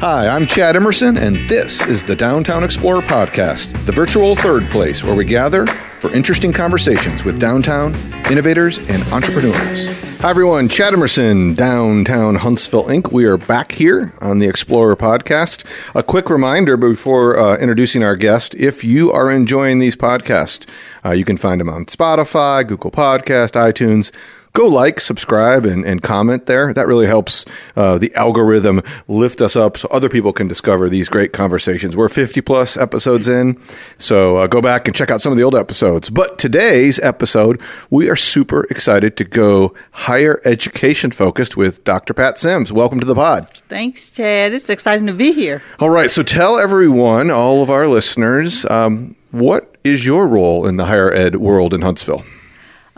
Hi, I'm Chad Emerson, and this is the Downtown Explorer Podcast, the virtual third place where we gather for interesting conversations with downtown innovators and entrepreneurs. Hi, everyone. Chad Emerson, Downtown Huntsville Inc. We are back here on the Explorer Podcast. A quick reminder before uh, introducing our guest if you are enjoying these podcasts, uh, you can find them on Spotify, Google Podcast, iTunes go like, subscribe, and, and comment there. That really helps uh, the algorithm lift us up so other people can discover these great conversations. We're 50 plus episodes in, so uh, go back and check out some of the old episodes. But today's episode, we are super excited to go higher education focused with Dr. Pat Sims. Welcome to the pod. Thanks, Chad. It's exciting to be here. All right, so tell everyone, all of our listeners, um, what is your role in the higher ed world in Huntsville?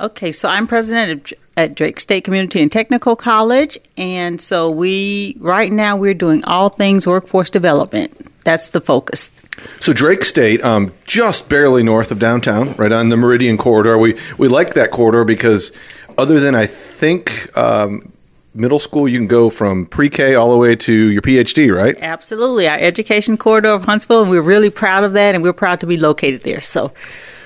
Okay, so I'm president at Drake State Community and Technical College, and so we right now we're doing all things workforce development. That's the focus. So Drake State, um, just barely north of downtown, right on the Meridian corridor. We we like that corridor because other than I think um, middle school, you can go from pre-K all the way to your PhD, right? Absolutely, our education corridor of Huntsville, and we're really proud of that, and we're proud to be located there. So,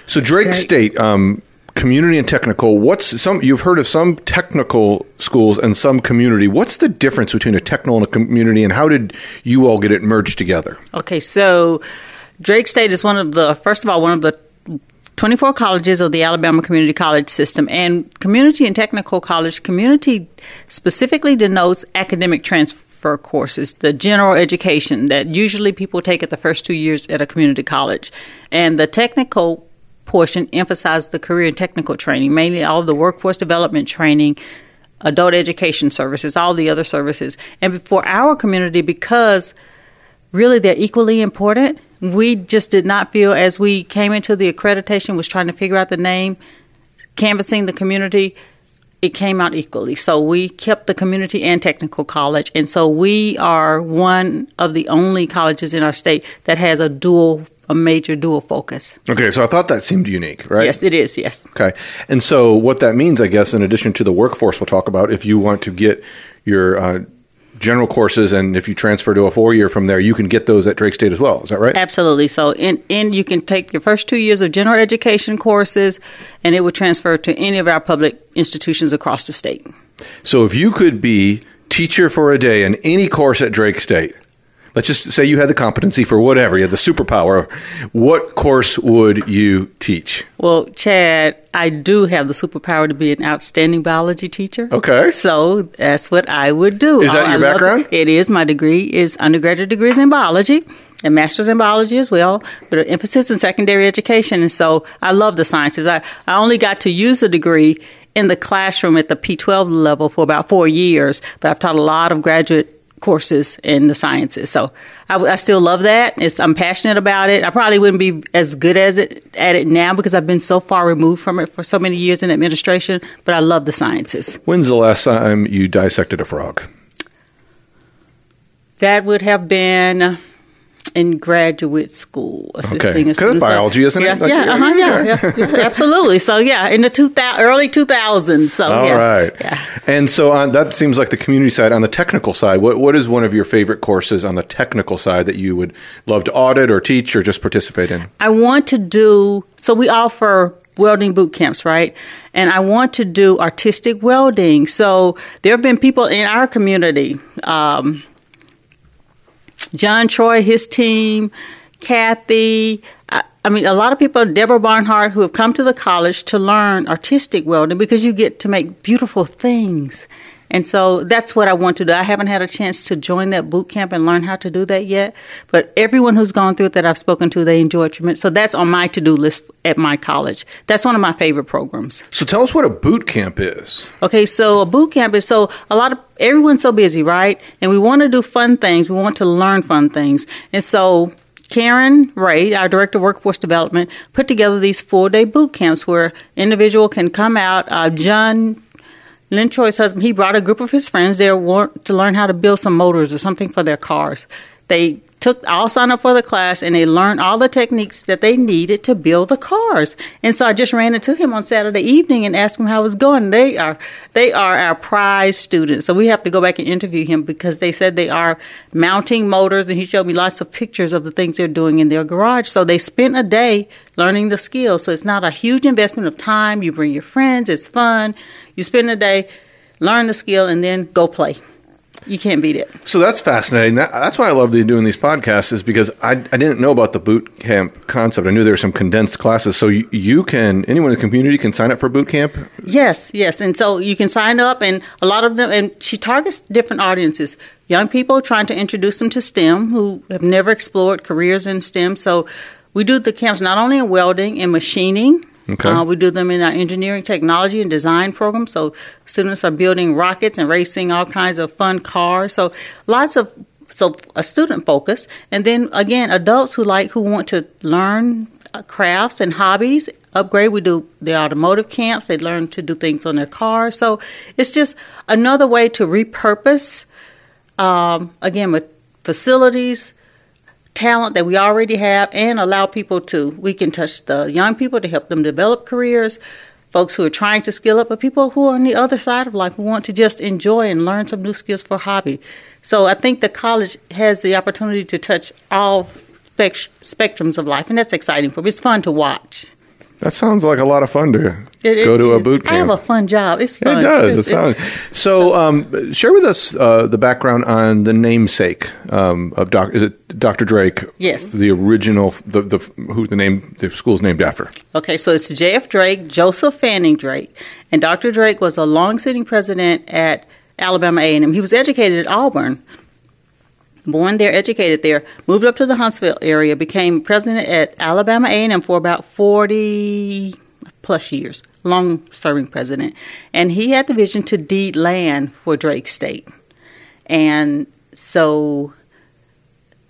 so Drake State. Um, community and technical what's some you've heard of some technical schools and some community. What's the difference between a technical and a community and how did you all get it merged together? Okay so drake state is one of the first of all one of the 24 colleges of the Alabama Community College system and community and technical college community specifically denotes academic transfer courses the general education that usually people take at the first two years at a community college. And the technical portion emphasized the career and technical training, mainly all the workforce development training, adult education services, all the other services. And for our community, because really they're equally important, we just did not feel as we came into the accreditation, was trying to figure out the name, canvassing the community, it came out equally. So we kept the community and technical college. And so we are one of the only colleges in our state that has a dual a major dual focus. Okay, so I thought that seemed unique, right? Yes, it is, yes. Okay. And so what that means, I guess, in addition to the workforce we'll talk about, if you want to get your uh, general courses and if you transfer to a four year from there you can get those at drake state as well is that right absolutely so in, in you can take your first two years of general education courses and it will transfer to any of our public institutions across the state so if you could be teacher for a day in any course at drake state let's just say you had the competency for whatever, you had the superpower. What course would you teach? Well, Chad, I do have the superpower to be an outstanding biology teacher. Okay. So that's what I would do. Is that oh, your background? It. it is. My degree is undergraduate degrees in biology and master's in biology as well, but an emphasis in secondary education. And so I love the sciences. I, I only got to use a degree in the classroom at the P12 level for about four years, but I've taught a lot of graduate courses in the sciences. So I, I still love that. It's, I'm passionate about it. I probably wouldn't be as good as it at it now because I've been so far removed from it for so many years in administration. But I love the sciences. When's the last time you dissected a frog? That would have been in graduate school assisting okay. Because biology, isn't yeah, it? Like, yeah, uh-huh, yeah, yeah, yeah, absolutely. So yeah, in the two thousand early two thousands. So all yeah, right. Yeah. And so on that seems like the community side. On the technical side, what what is one of your favorite courses on the technical side that you would love to audit or teach or just participate in? I want to do. So we offer welding boot camps, right? And I want to do artistic welding. So there have been people in our community. Um, John Troy, his team, Kathy. I, I, mean, a lot of people, Deborah Barnhart, who have come to the college to learn artistic welding because you get to make beautiful things. And so that's what I want to do. I haven't had a chance to join that boot camp and learn how to do that yet. But everyone who's gone through it that I've spoken to, they enjoy it tremendously. So that's on my to do list at my college. That's one of my favorite programs. So tell us what a boot camp is. Okay, so a boot camp is so a lot of everyone's so busy, right? And we want to do fun things. We want to learn fun things. And so Karen Ray, our director of workforce development, put together these full day boot camps where individual can come out. Uh, John Lynn Troy's husband, he brought a group of his friends there to learn how to build some motors or something for their cars. They took all signed up for the class and they learned all the techniques that they needed to build the cars. And so I just ran into him on Saturday evening and asked him how it was going. They are they are our prize students. So we have to go back and interview him because they said they are mounting motors and he showed me lots of pictures of the things they're doing in their garage. So they spent a day learning the skills. So it's not a huge investment of time. You bring your friends, it's fun. You spend a day, learn the skill and then go play you can't beat it. So that's fascinating. That, that's why I love doing these podcasts is because I, I didn't know about the boot camp concept. I knew there were some condensed classes. So you, you can anyone in the community can sign up for boot camp. Yes, yes, and so you can sign up, and a lot of them, and she targets different audiences. Young people trying to introduce them to STEM who have never explored careers in STEM. So we do the camps not only in welding and machining Okay. Uh, we do them in our engineering, technology, and design program. So students are building rockets and racing all kinds of fun cars. So lots of so a student focus, and then again, adults who like who want to learn uh, crafts and hobbies. Upgrade. We do the automotive camps. They learn to do things on their cars. So it's just another way to repurpose. Um, again, with facilities, talent that we already have and allow people to we can touch the young people to help them develop careers folks who are trying to skill up but people who are on the other side of life who want to just enjoy and learn some new skills for hobby. So i think the college has the opportunity to touch all spectrums of life and that's exciting for me. It's fun to watch that sounds like a lot of fun to it, go to a boot camp. I have a fun job. It's fun. It does. It sounds. So, um, share with us uh, the background on the namesake um, of Doc. Is it Dr. Drake? Yes. The original, the, the who the name the school's named after. Okay, so it's J.F. Drake, Joseph Fanning Drake, and Dr. Drake was a long-sitting president at Alabama A&M. He was educated at Auburn, born there, educated there, moved up to the Huntsville area, became president at Alabama A&M for about 40 plus years, long-serving president. And he had the vision to deed land for Drake State. And so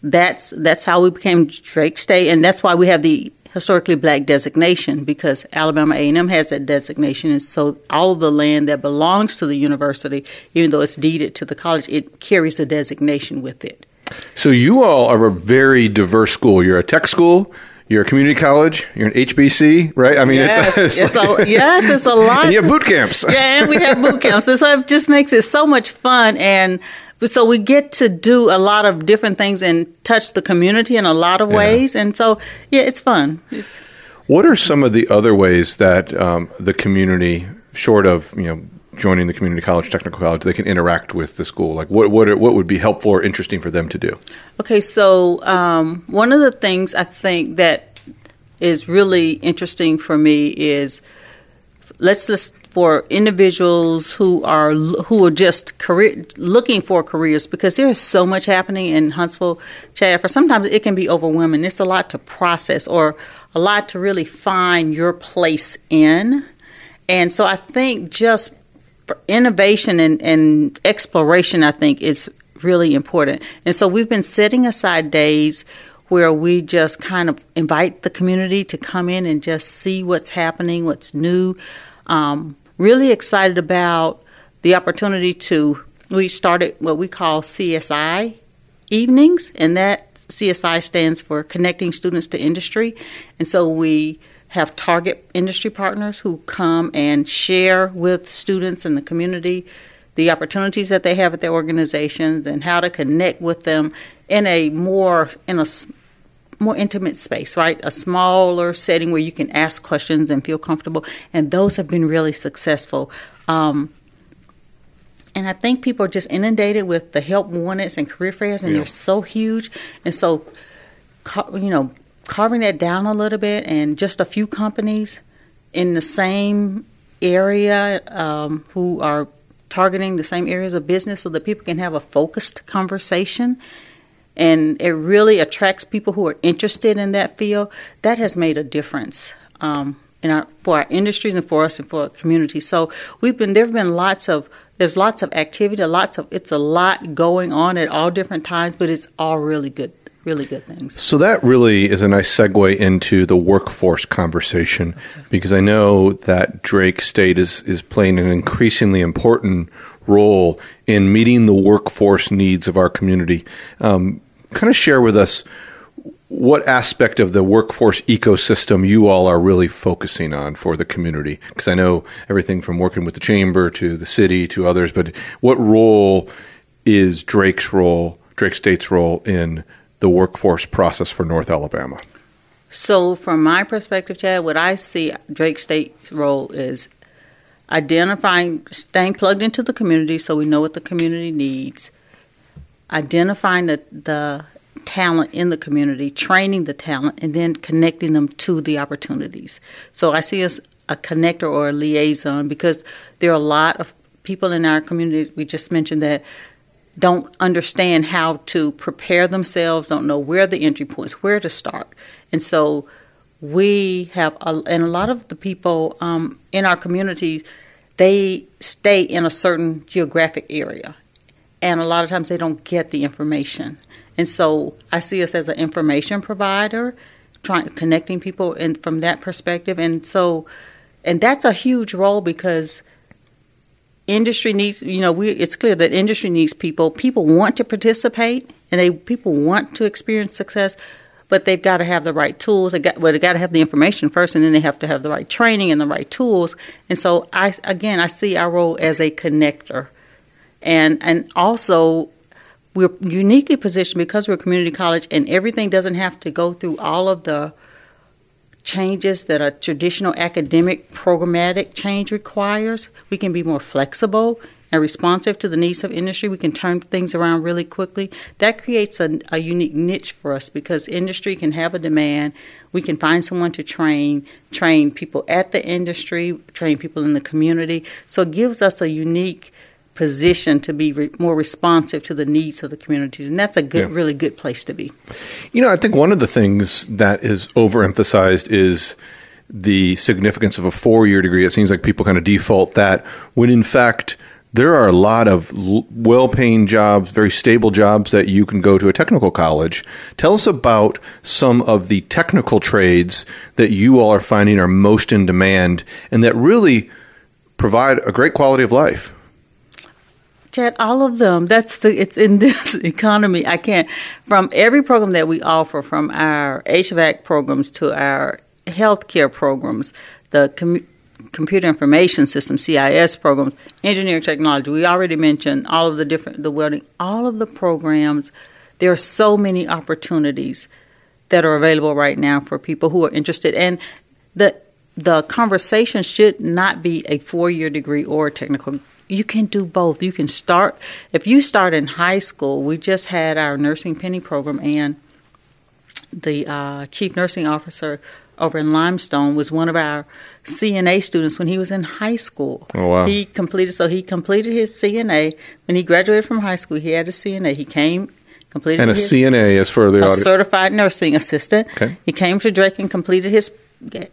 that's that's how we became Drake State and that's why we have the historically black designation because Alabama A&M has that designation and so all the land that belongs to the university even though it's deeded to the college it carries a designation with it. So you all are a very diverse school. You're a tech school. You're a community college. You're an HBC, right? I mean, yes, it's, it's, like, a, yes, it's a lot. And you have boot camps. yeah, and we have boot camps. And so it just makes it so much fun. And so we get to do a lot of different things and touch the community in a lot of ways. Yeah. And so, yeah, it's fun. It's, what are some of the other ways that um, the community, short of you know joining the community college, technical college, they can interact with the school? Like, what what are, what would be helpful or interesting for them to do? Okay, so um, one of the things I think that is really interesting for me is let's list for individuals who are who are just career looking for careers because there is so much happening in Huntsville, Chad. For sometimes it can be overwhelming. It's a lot to process or a lot to really find your place in. And so I think just innovation and, and exploration, I think, is really important. And so we've been setting aside days where we just kind of invite the community to come in and just see what's happening, what's new. Um, really excited about the opportunity to, we started what we call CSI evenings, and that CSI stands for Connecting Students to Industry. And so we have target industry partners who come and share with students in the community the opportunities that they have at their organizations and how to connect with them in a more in a more intimate space, right? A smaller setting where you can ask questions and feel comfortable. And those have been really successful. Um, and I think people are just inundated with the help wanted and career fairs, and yeah. they're so huge. And so, you know, carving that down a little bit and just a few companies in the same area um, who are targeting the same areas of business so that people can have a focused conversation. And it really attracts people who are interested in that field. That has made a difference um, in our, for our industries and for us and for our community. So we've been there have been lots of there's lots of activity lots of it's a lot going on at all different times but it's all really good really good things. So that really is a nice segue into the workforce conversation okay. because I know that Drake State is is playing an increasingly important role in meeting the workforce needs of our community. Um, kind of share with us what aspect of the workforce ecosystem you all are really focusing on for the community? Because I know everything from working with the chamber to the city to others, but what role is Drake's role, Drake State's role in the workforce process for North Alabama? So, from my perspective, Chad, what I see Drake State's role is identifying, staying plugged into the community so we know what the community needs, identifying the, the talent in the community, training the talent, and then connecting them to the opportunities. So I see us a connector or a liaison because there are a lot of people in our community, we just mentioned that, don't understand how to prepare themselves, don't know where the entry points, where to start. And so we have, a, and a lot of the people um, in our communities, they stay in a certain geographic area. And a lot of times they don't get the information. And so I see us as an information provider, trying connecting people in, from that perspective. And so, and that's a huge role because industry needs. You know, we it's clear that industry needs people. People want to participate, and they people want to experience success. But they've got to have the right tools. They got well, they got to have the information first, and then they have to have the right training and the right tools. And so, I again, I see our role as a connector, and and also we're uniquely positioned because we're a community college and everything doesn't have to go through all of the changes that a traditional academic programmatic change requires. We can be more flexible and responsive to the needs of industry. We can turn things around really quickly. That creates a, a, unique niche for us because industry can have a demand. We can find someone to train, train people at the industry, train people in the community. So it gives us a unique position to be re- more responsive to the needs of the communities, and that's a good, yeah. really good place to be. You know, I think one of the things that is overemphasized is the significance of a four-year degree. It seems like people kind of default that when in fact there are a lot of well-paying jobs, very stable jobs that you can go to a technical college. Tell us about some of the technical trades that you all are finding are most in demand and that really provide a great quality of life. Chad, all of them. That's the. It's in this economy. I can't. From every program that we offer, from our HVAC programs to our healthcare programs, the com- computer information system (CIS) programs, engineering technology. We already mentioned all of the different the welding. All of the programs. There are so many opportunities that are available right now for people who are interested, and the the conversation should not be a four year degree or a technical you can do both. You can start if you start in high school. We just had our nursing pinning program, and the uh, chief nursing officer over in Limestone was one of our CNA students when he was in high school. Oh wow! He completed so he completed his CNA when he graduated from high school. He had a CNA. He came completed and a his, CNA is for the a certified nursing assistant. Okay. He came to Drake and completed his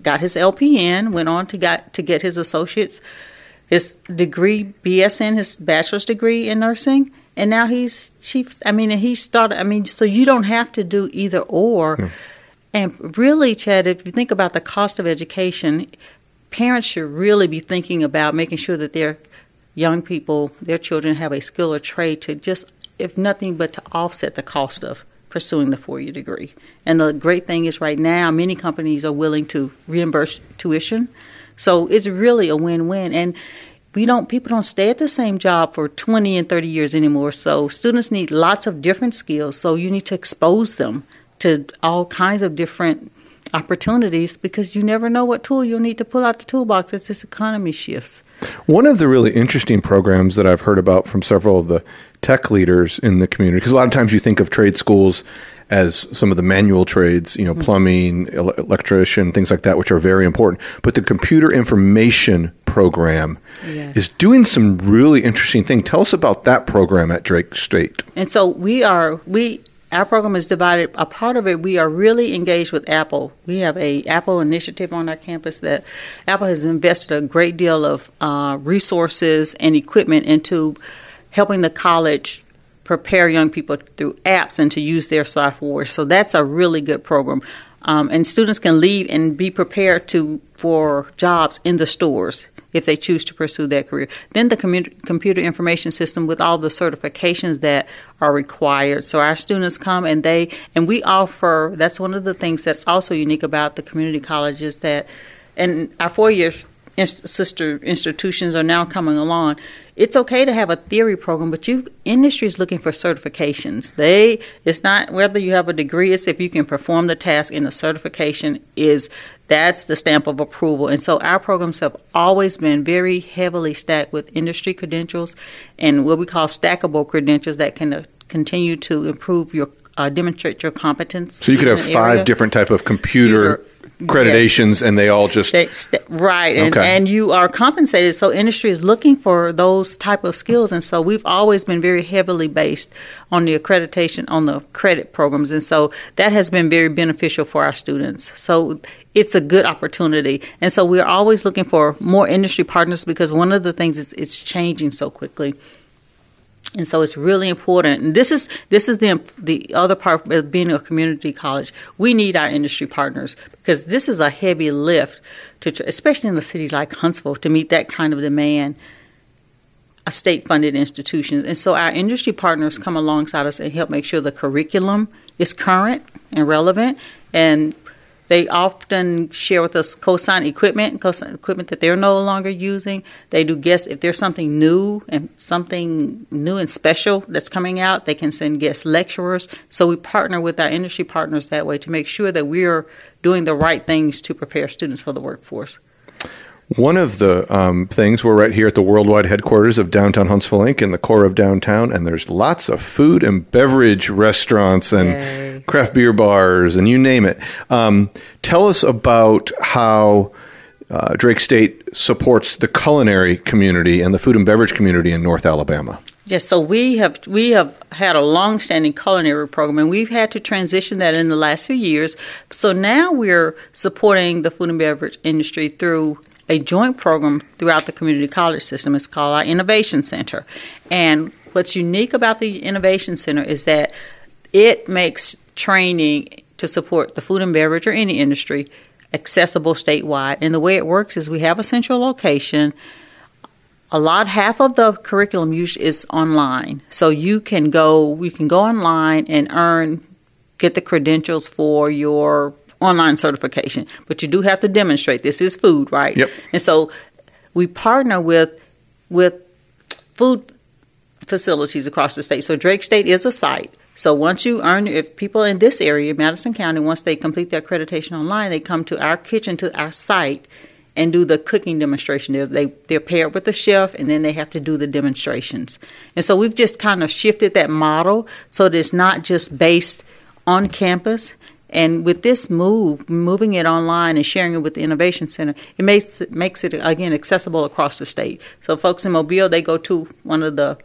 got his LPN. Went on to got to get his associate's his degree, BSN, his bachelor's degree in nursing, and now he's chief. I mean, he started. I mean, so you don't have to do either or. Hmm. And really, Chad, if you think about the cost of education, parents should really be thinking about making sure that their young people, their children, have a skill or trade to just, if nothing but to offset the cost of pursuing the four year degree. And the great thing is, right now, many companies are willing to reimburse tuition. So it's really a win-win. And we don't people don't stay at the same job for 20 and 30 years anymore. So students need lots of different skills. So you need to expose them to all kinds of different opportunities because you never know what tool you'll need to pull out the toolbox as this economy shifts. One of the really interesting programs that I've heard about from several of the tech leaders in the community, because a lot of times you think of trade schools as some of the manual trades, you know, mm-hmm. plumbing, electrician, things like that, which are very important. But the computer information program yes. is doing some really interesting things. Tell us about that program at Drake State. And so we are we our program is divided. A part of it, we are really engaged with Apple. We have a Apple initiative on our campus that Apple has invested a great deal of uh, resources and equipment into helping the college prepare young people through apps and to use their software. So that's a really good program. Um, and students can leave and be prepared to for jobs in the stores. If they choose to pursue that career. Then the commu- computer information system with all the certifications that are required. So our students come and they and we offer. That's one of the things that's also unique about the community colleges that, and our four year sister institutions are now coming along. It's okay to have a theory program, but you industry is looking for certifications. They it's not whether you have a degree; it's if you can perform the task. And the certification is that's the stamp of approval. And so our programs have always been very heavily stacked with industry credentials and what we call stackable credentials that can uh, continue to improve your uh, demonstrate your competence. So you could have five area. different type of computer, computer accreditations yes. and they all just they, right and, okay. and you are compensated so industry is looking for those type of skills and so we've always been very heavily based on the accreditation on the credit programs and so that has been very beneficial for our students so it's a good opportunity and so we're always looking for more industry partners because one of the things is it's changing so quickly and so it's really important. And this is this is the the other part of being a community college. We need our industry partners because this is a heavy lift to, especially in a city like Huntsville, to meet that kind of demand. A state-funded institutions, and so our industry partners come alongside us and help make sure the curriculum is current and relevant, and they often share with us cosign equipment, cosign equipment that they're no longer using. They do guest if there's something new and something new and special that's coming out, they can send guest lecturers. So we partner with our industry partners that way to make sure that we're doing the right things to prepare students for the workforce. One of the um, things, we're right here at the worldwide headquarters of Downtown Huntsville Inc. in the core of downtown, and there's lots of food and beverage restaurants and Yay. Craft beer bars and you name it. Um, tell us about how uh, Drake State supports the culinary community and the food and beverage community in North Alabama. Yes, so we have we have had a long-standing culinary program, and we've had to transition that in the last few years. So now we're supporting the food and beverage industry through a joint program throughout the community college system. It's called our Innovation Center. And what's unique about the Innovation Center is that it makes training to support the food and beverage or any industry accessible statewide. And the way it works is we have a central location. A lot, half of the curriculum usually is online, so you can go. You can go online and earn, get the credentials for your online certification, but you do have to demonstrate this is food, right? Yep. And so we partner with with food facilities across the state. So Drake State is a site. So once you earn, if people in this area, Madison County, once they complete their accreditation online, they come to our kitchen, to our site, and do the cooking demonstration. They're, they, they're paired with the chef, and then they have to do the demonstrations. And so we've just kind of shifted that model so that it's not just based on campus. And with this move, moving it online and sharing it with the Innovation Center, it makes makes it again accessible across the state. So folks in Mobile, they go to one of the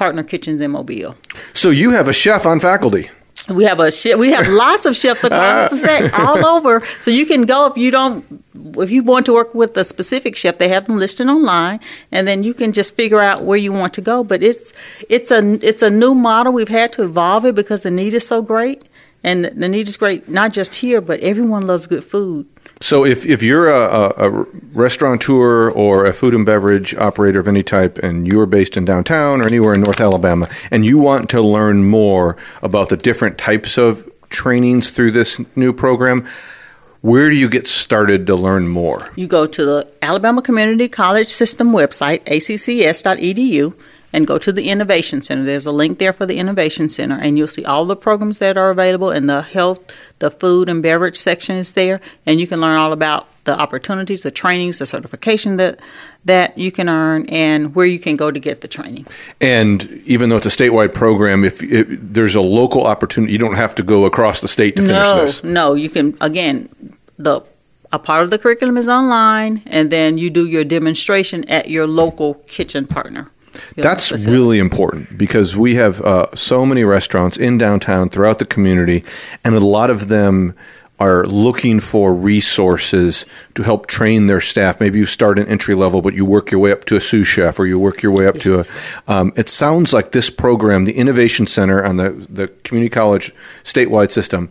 partner kitchens in Mobile. So you have a chef on faculty. We have a chef. We have lots of chefs across the state, all over. So you can go if you don't, if you want to work with a specific chef, they have them listed online, and then you can just figure out where you want to go. But it's it's a it's a new model. We've had to evolve it because the need is so great. And the need is great, not just here, but everyone loves good food. So if, if you're a, a, a restaurateur or a food and beverage operator of any type and you're based in downtown or anywhere in North Alabama and you want to learn more about the different types of trainings through this new program, where do you get started to learn more? You go to the Alabama Community College System website, accs.edu and go to the Innovation Center. There's a link there for the Innovation Center, and you'll see all the programs that are available, and the health, the food and beverage section is there, and you can learn all about the opportunities, the trainings, the certification that that you can earn, and where you can go to get the training. And even though it's a statewide program, if, if there's a local opportunity, you don't have to go across the state to finish no, this. No, you can. Again, the a part of the curriculum is online, and then you do your demonstration at your local kitchen partner. That's really important because we have uh, so many restaurants in downtown throughout the community, and a lot of them are looking for resources to help train their staff. Maybe you start an entry level, but you work your way up to a sous chef, or you work your way up yes. to a. Um, it sounds like this program, the Innovation Center on the the community college statewide system,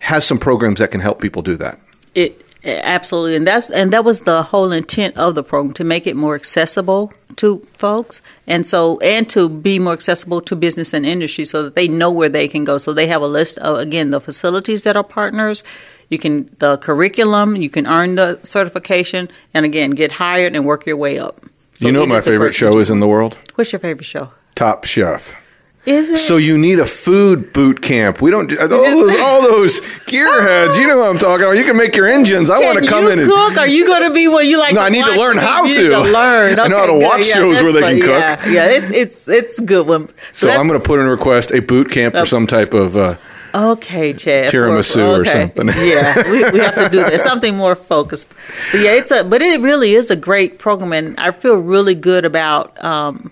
has some programs that can help people do that. It Absolutely, and that's and that was the whole intent of the program to make it more accessible to folks, and so and to be more accessible to business and industry, so that they know where they can go. So they have a list of again the facilities that are partners. You can the curriculum, you can earn the certification, and again get hired and work your way up. So you know what my favorite show is in the world? What's your favorite show? Top Chef. Is it? So you need a food boot camp. We don't do all those, all those gearheads. You know what I'm talking about. You can make your engines. I want to come in and cook. Are you going to be what you like? No, I need to learn how to. to. learn. Okay, I know how to good. watch yeah, shows where they can cook. Yeah, yeah, it's it's it's a good one. So, I'm going to put in a request a boot camp for some type of. Uh, Okay, Chad. Tiramisu or, okay. or something. yeah, we, we have to do that. Something more focused. But yeah, it's a. But it really is a great program, and I feel really good about um,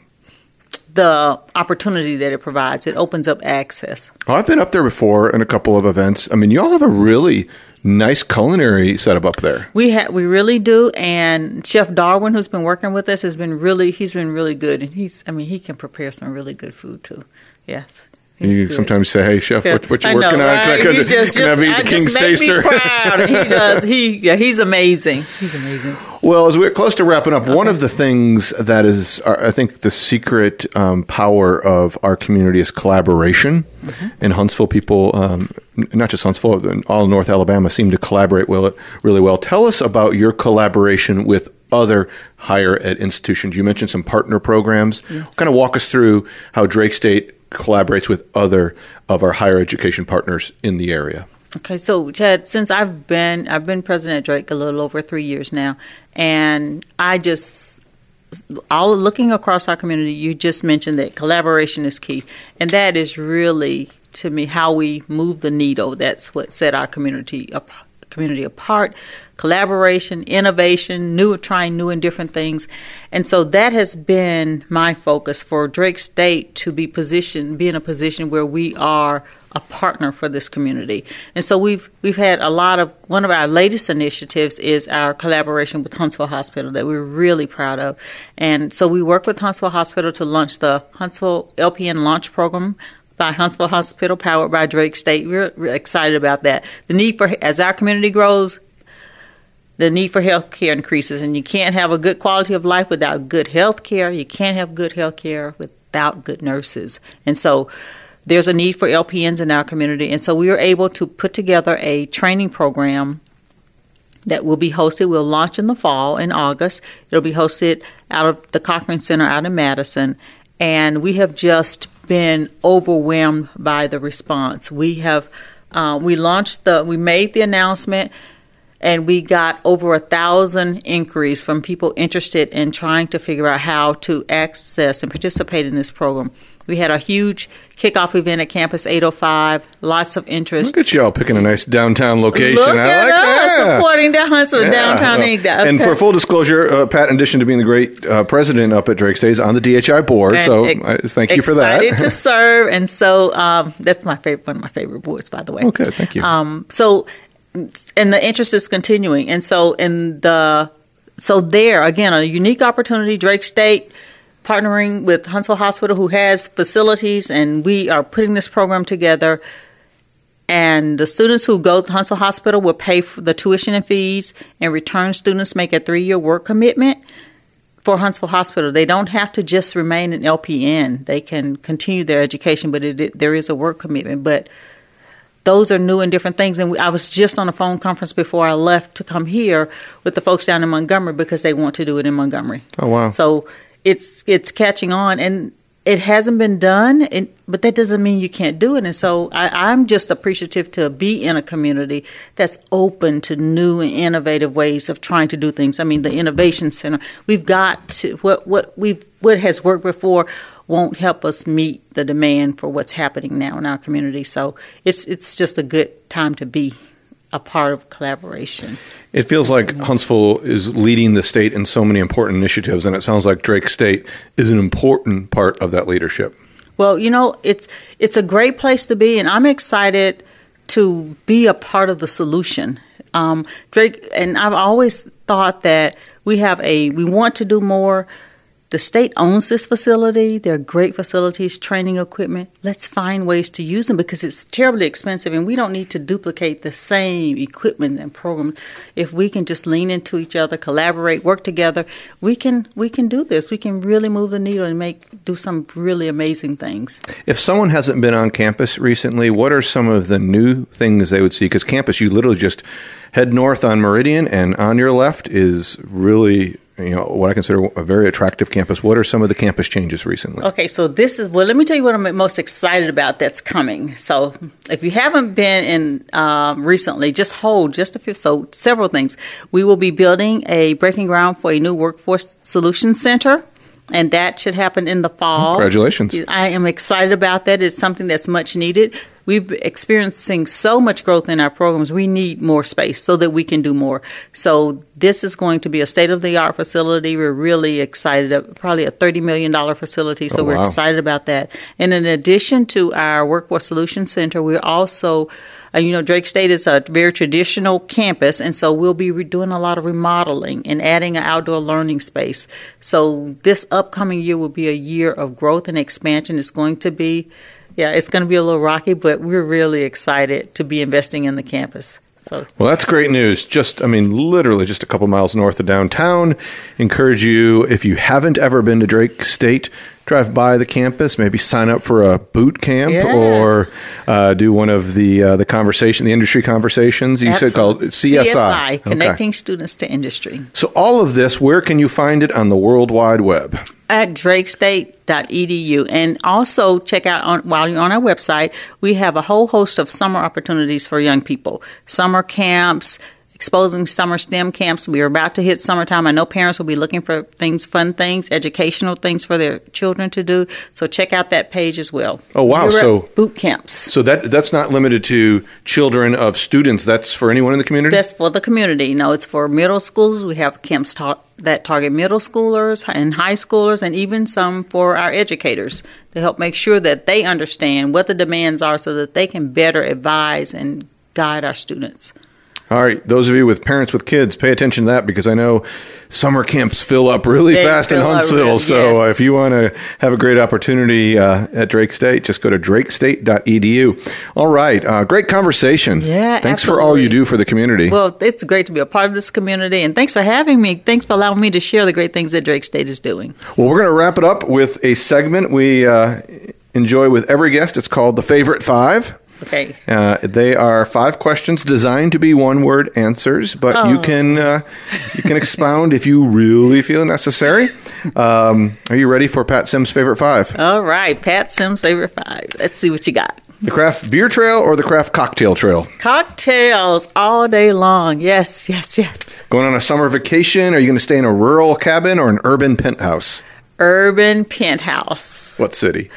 the opportunity that it provides. It opens up access. Oh, I've been up there before in a couple of events. I mean, you all have a really nice culinary setup up there. We ha- we really do, and Chef Darwin, who's been working with us, has been really he's been really good, and he's I mean he can prepare some really good food too. Yes. He's you good. sometimes say, "Hey, chef, what, what you I working know, on? Right? Can I, can, just, can just, I be the king's taster?" proud. he does. He yeah, he's amazing. He's amazing. Well, as we're close to wrapping up, okay. one of the things that is, uh, I think, the secret um, power of our community is collaboration. Mm-hmm. In Huntsville, people, um, not just Huntsville, all North Alabama, seem to collaborate well, really well. Tell us about your collaboration with other higher ed institutions. You mentioned some partner programs. Yes. Kind of walk us through how Drake State collaborates with other of our higher education partners in the area. Okay, so Chad, since I've been I've been president at Drake a little over three years now, and I just all looking across our community, you just mentioned that collaboration is key, and that is really to me how we move the needle. That's what set our community up community apart, collaboration, innovation, new trying new and different things. And so that has been my focus for Drake State to be positioned, be in a position where we are a partner for this community. And so we've we've had a lot of one of our latest initiatives is our collaboration with Huntsville Hospital that we're really proud of. And so we work with Huntsville Hospital to launch the Huntsville LPN launch program by Huntsville Hospital, powered by Drake State. We're, we're, excited about that. The need for, as our community grows, the need for health care increases, and you can't have a good quality of life without good health care. You can't have good health care without good nurses. And so there's a need for LPNs in our community. And so we were able to put together a training program that will be hosted. We'll launch in the fall in August. It'll be hosted out of the Cochran Center out in Madison. And we have just been overwhelmed by the response. We have uh, we launched the we made the announcement and we got over a thousand inquiries from people interested in trying to figure out how to access and participate in this program. We had a huge kickoff event at Campus 805. Lots of interest. Look at y'all picking a nice downtown location. Look I like us that. supporting the Huntsville yeah. downtown. Okay. And for full disclosure, uh, Pat, in addition to being the great uh, president up at Drake State, is on the DHI board. And so thank you for that. Excited to serve, and so um, that's my favorite. One of my favorite boards, by the way. Okay, thank you. Um, so, and the interest is continuing, and so in the so there again a unique opportunity. Drake State partnering with Huntsville Hospital, who has facilities, and we are putting this program together. And the students who go to Huntsville Hospital will pay for the tuition and fees, and return students make a three year work commitment for Huntsville Hospital. They don't have to just remain an LPN, they can continue their education, but it, it, there is a work commitment. But those are new and different things. And we, I was just on a phone conference before I left to come here with the folks down in Montgomery because they want to do it in Montgomery. Oh, wow. So it's it's catching on and it hasn't been done and, but that doesn't mean you can't do it and so I, i'm just appreciative to be in a community that's open to new and innovative ways of trying to do things. I mean the innovation center we've got to what what we what has worked before won't help us meet the demand for what's happening now in our community so it's it's just a good time to be a part of collaboration. It feels like Huntsville is leading the state in so many important initiatives, and it sounds like Drake State is an important part of that leadership. Well, you know, it's it's a great place to be, and I'm excited to be a part of the solution. Um, Drake, and I've always thought that we have a we want to do more. The state owns this facility. They're great facilities, training equipment. Let's find ways to use them because it's terribly expensive and we don't need to duplicate the same equipment and programs. If we can just lean into each other, collaborate, work together, we can we can do this. We can really move the needle and make do some really amazing things. If someone hasn't been on campus recently, what are some of the new things they would see? Because campus, you literally just head north on Meridian, and on your left is really you know what I consider a very attractive campus. What are some of the campus changes recently? Okay, so this is well. Let me tell you what I'm most excited about that's coming. So if you haven't been in um, recently, just hold just a few. So several things. We will be building a breaking ground for a new workforce solutions center and that should happen in the fall. Congratulations. I am excited about that. It's something that's much needed. We've experiencing so much growth in our programs. We need more space so that we can do more. So this is going to be a state of the art facility. We're really excited. Probably a thirty million dollar facility. So Oh, we're wow. excited about that. And in addition to our Workforce Solutions Center, we're also, uh, you know, Drake State is a very traditional campus, and so we'll be re- doing a lot of remodeling and adding an outdoor learning space. So this upcoming year will be a year of growth and expansion. It's going to be, yeah, it's going to be a little rocky, but we're really excited to be investing in the campus. So Well, that's great news. Just, I mean, literally just a couple miles north of downtown. Encourage you, if you haven't ever been to Drake State, drive by the campus, maybe sign up for a boot camp Yes. or uh, do one of the uh, the conversation, the industry conversations. You said called Absolutely. CSI. Okay. Connecting Students to Industry. So all of this, where can you find it on the World Wide Web? at drakestate.edu and also check out on, while you're on our website we have a whole host of summer opportunities for young people summer camps exposing summer stem camps we are about to hit summertime i know parents will be looking for things fun things educational things for their children to do so check out that page as well Oh, wow. Year-round So- boot camps So that that's not limited to children of students. That's for anyone in the community. That's for the community. No, it's for middle schools. We have camps ta- that target middle schoolers and high schoolers, and even some for our educators to help make sure that they understand what the demands are so that they can better advise and guide our students. All right, those of you with parents with kids, pay attention to that because I know summer camps fill up really They fast in Huntsville. real- so uh, yes. if you want to have a great opportunity uh, at Drake State, just go to drakestate.edu. All right, uh, great conversation. Yeah, thanks for all you do for the community. Well, it's great to be a part of this community, and thanks for having me. Thanks for allowing me to share the great things that Drake State is doing. Well, we're going to wrap it up with a segment we uh, enjoy with every guest. It's called the Favorite Five. Okay. Uh, they are five questions designed to be one-word answers, but you Oh. can uh, you can expound if you really feel necessary. Um, are you ready for Pat Sims' favorite five? All right, Pat Sims' favorite five. Let's see what you got. The craft beer trail or the craft cocktail trail? Cocktails all day long. Yes, yes, yes. Going on a summer vacation? Are you going to stay in a rural cabin or an urban penthouse? Urban penthouse. What city?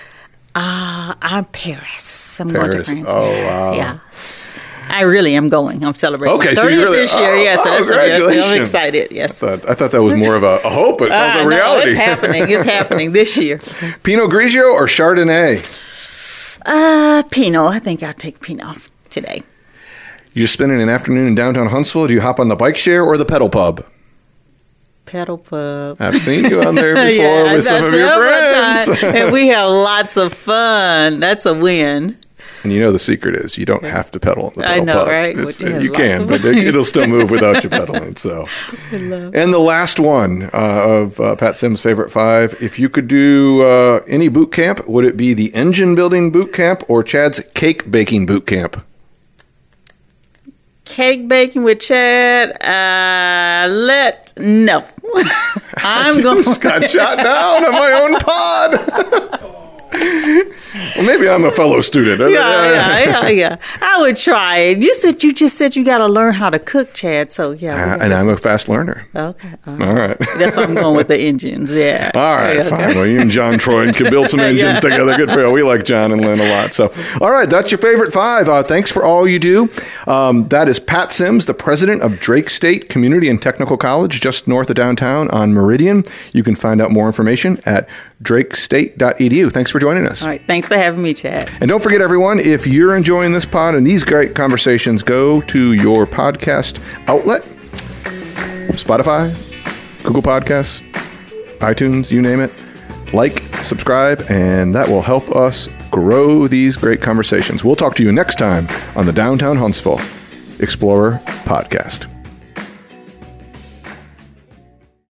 Ah, I'm Paris. I'm going to France. Oh, yeah. wow. Yeah. I really am going. I'm celebrating. Okay, my so you 30th really- this year. oh, yes, oh, congratulations. I'm excited. I Yes. thought, I thought that was more of a, a hope. It sounds Ah, like no, reality. it's happening. It's happening this year. Pinot Grigio or Chardonnay? Uh, Pinot. I think I'll take Pinot today. You're spending an afternoon in downtown Huntsville. Do you hop on the bike share or the pedal pub? Pedal pub. I've seen you on there before Yeah, with some of your friends. and we have lots of fun. That's a win. And you know the secret is you don't have to pedal. The I pedal know, pub. right? It's- you can, but it, it'll still move without you pedaling. So, and the last one uh, of uh, Pat Sims' favorite five. If you could do uh, any boot camp, would it be the engine building boot camp or Chad's cake baking boot camp? Cake baking with Chad. Uh, let no. I'm going. Just got shot down on my own pod. well, maybe I'm a fellow student. Yeah, yeah, yeah, yeah. I would try it. You said you just said you got to learn how to cook, Chad. So yeah, Uh, and I'm a fast learner. Okay. all All right. right. That's why I'm going with the engines. Yeah. All right, Okay. fine. Well, you and John Troy can build some engines Yeah. together. Good for you. We like John and Lynn a lot. So, all right, that's your favorite five. Uh, thanks for all you do. Um, that is Pat Sims, the president of Drake State Community and Technical College, just north of downtown on Meridian. You can find out more information at drakestate.edu. Thanks for joining us. All right. Thanks for having me, Chad. And don't forget, everyone, if you're enjoying this pod and these great conversations, go to your podcast outlet Spotify, Google Podcasts, iTunes, you name it. Like, subscribe, and that will help us grow these great conversations. We'll talk to you next time on the Downtown Huntsville Explorer podcast.